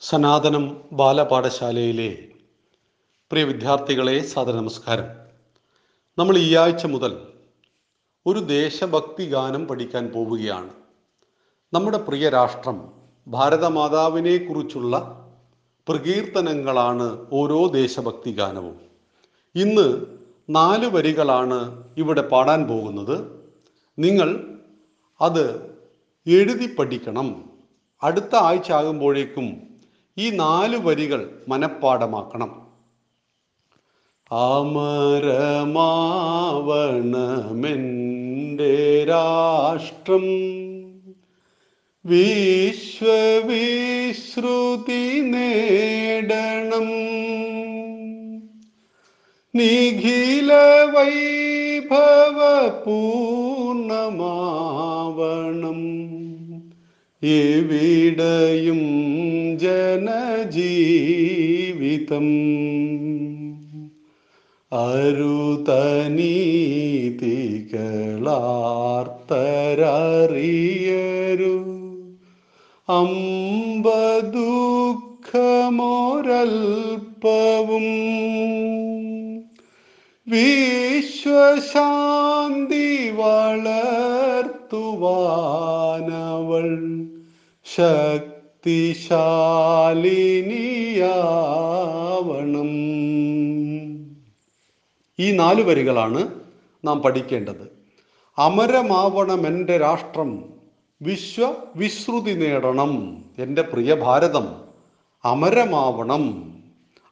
സനാതനം ബാലപാഠശാലയിലെ പ്രിയ വിദ്യാർത്ഥികളെ സാദര നമസ്കാരം. നമ്മൾ ഈ ആഴ്ച മുതൽ ഒരു ദേശഭക്തി ഗാനം പഠിക്കാൻ പോവുകയാണ്. നമ്മുടെ പ്രിയ രാഷ്ട്രം ഭാരതമാതാവിനെ കുറിച്ചുള്ള പ്രകീർത്തനങ്ങളാണ് ഓരോ ദേശഭക്തി ഗാനവും. ഇന്ന് നാല് വരികളാണ് ഇവിടെ പാടാൻ പോകുന്നത്. നിങ്ങൾ അത് എഴുതി പഠിക്കണം. അടുത്ത ആഴ്ച ആകുമ്പോഴേക്കും ഈ നാല് വരികൾ മനഃപ്പാടമാക്കണം അമരമാവണമെന്റെ രാഷ്ട്രം വിശ്വവിശ്രുതി നേടണം. നിഖില വൈഭവ പൂർണമാവണം എവിടെയും ജനജീവിതം. അരുതനീതികളാർത്തരറിയരു. അമ്പദുഃഖമൊരൽപ്പവും. വിശ്വശാന്തി വളർത്തുവാനവൾ ശക്തിശാലിനിയാവണം ഈ നാല് വരികളാണ് നാം പഠിക്കേണ്ടത് അമരമാവണം എന്റെ രാഷ്ട്രം വിശ്വ വിശ്രുതി നേടണം എന്റെ പ്രിയ ഭാരതം അമരമാവണം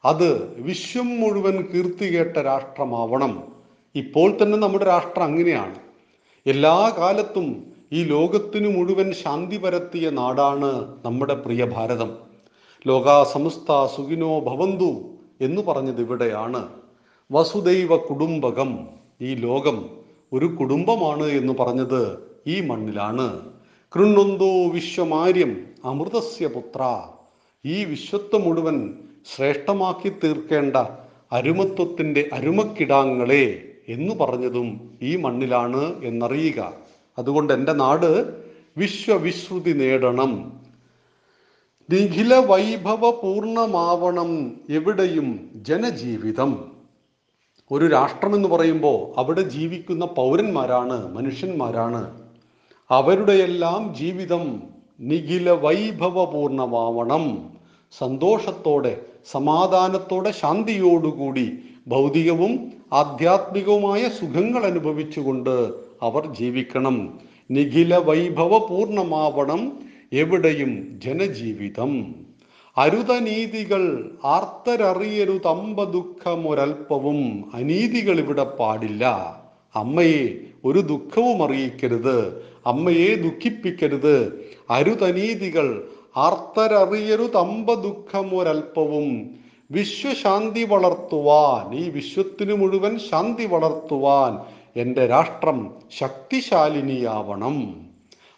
അത് വിശ്വം മുഴുവൻ കീർത്തി കേട്ട രാഷ്ട്രമാവണം ഇപ്പോൾ തന്നെ നമ്മുടെ രാഷ്ട്രം അങ്ങനെയാണ് എല്ലാ കാലത്തും ഈ ലോകത്തിനു മുഴുവൻ ശാന്തി പരത്തിയ നാടാണ് നമ്മുടെ പ്രിയ ഭാരതം. ലോകാ സമസ്ത സുഖിനോ ഭവന്തു എന്ന് പറഞ്ഞത് ഇവിടെയാണ്. വസുദൈവ കുടുംബകം ഈ ലോകം ഒരു കുടുംബമാണ് എന്ന് പറഞ്ഞത് ഈ മണ്ണിലാണ്. കൃണ്ണുന്തോ വിശ്വമാര്യം അമൃതസ്യ പുത്ര. ഈ വിശ്വത്വം മുഴുവൻ ശ്രേഷ്ഠമാക്കി തീർക്കേണ്ട അരുമത്വത്തിന്റെ അരുമക്കിടാങ്ങളെ എന്ന് പറഞ്ഞതും ഈ മണ്ണിലാണ് എന്നറിയുക. അതുകൊണ്ട് എന്റെ നാട് വിശ്വവിശ്രുതി നേടണം. നിഖില വൈഭവ പൂർണമാവണം എവിടെയും ജനജീവിതം. ഒരു രാഷ്ട്രം എന്ന് പറയുമ്പോൾ അവിടെ ജീവിക്കുന്ന പൗരന്മാരാണ് മനുഷ്യന്മാരാണ്. അവരുടെയെല്ലാം ജീവിതം നിഖില വൈഭവപൂർണമാവണം സന്തോഷത്തോടെ സമാധാനത്തോടെ ശാന്തിയോടുകൂടി ഭൗതികവും ആധ്യാത്മികവുമായ സുഖങ്ങൾ അനുഭവിച്ചുകൊണ്ട് അവർ ജീവിക്കണം. നിഖില വൈഭവ പൂർണമാവണം എവിടെയും ജനജീവിതം. അരുതനീതികൾ ആർത്തരറിയരുതമ്പ ദുഃഖമൊരൽപ്പവും അനീതികൾ ഇവിടെ പാടില്ല. അമ്മയെ ഒരു ദുഃഖവും അറിയിക്കരുത്. അമ്മയെ ദുഃഖിപ്പിക്കരുത്. അരുതനീതികൾ ആർത്തരറിയരുതമ്പ ദുഃഖമൊരൽപ്പവും വിശ്വശാന്തി വളർത്തുവാൻ ഈ വിശ്വത്തിന് മുഴുവൻ ശാന്തി വളർത്തുവാൻ എന്റെ രാഷ്ട്രം ശക്തിശാലിനിയാവണം.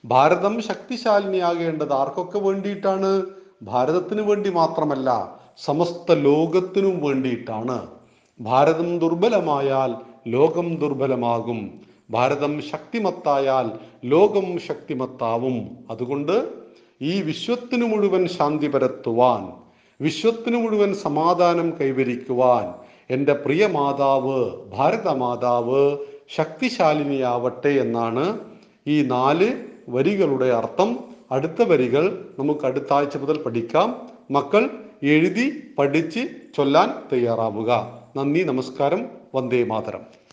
ഭാരതം ശക്തിശാലിനിയാകേണ്ടത് ആർക്കൊക്കെ വേണ്ടിയിട്ടാണ്? ഭാരതത്തിന് വേണ്ടി മാത്രമല്ല സമസ്ത ലോകത്തിനും വേണ്ടിയിട്ടാണ്. ഭാരതം ദുർബലമായാൽ ലോകം ദുർബലമാകും. ഭാരതം ശക്തിമത്തായാൽ ലോകം ശക്തിമത്താവും. അതുകൊണ്ട് ഈ വിശ്വത്തിനു മുഴുവൻ ശാന്തി പരത്തുവാൻ വിശ്വത്തിനു മുഴുവൻ സമാധാനം കൈവരിക്കുവാൻ എന്റെ പ്രിയ മാതാവ് ഭാരതമാതാവ് ശക്തിശാലിനിയാവട്ടെ എന്നാണ് ഈ നാല് വരികളുടെ അർത്ഥം. അടുത്ത വരികൾ നമുക്ക് അടുത്ത ആഴ്ച മുതൽ പഠിക്കാം. മക്കൾ എഴുതി പഠിച്ച് ചൊല്ലാൻ തയ്യാറാവുക. നന്ദി നമസ്കാരം വന്ദേ മാതരം.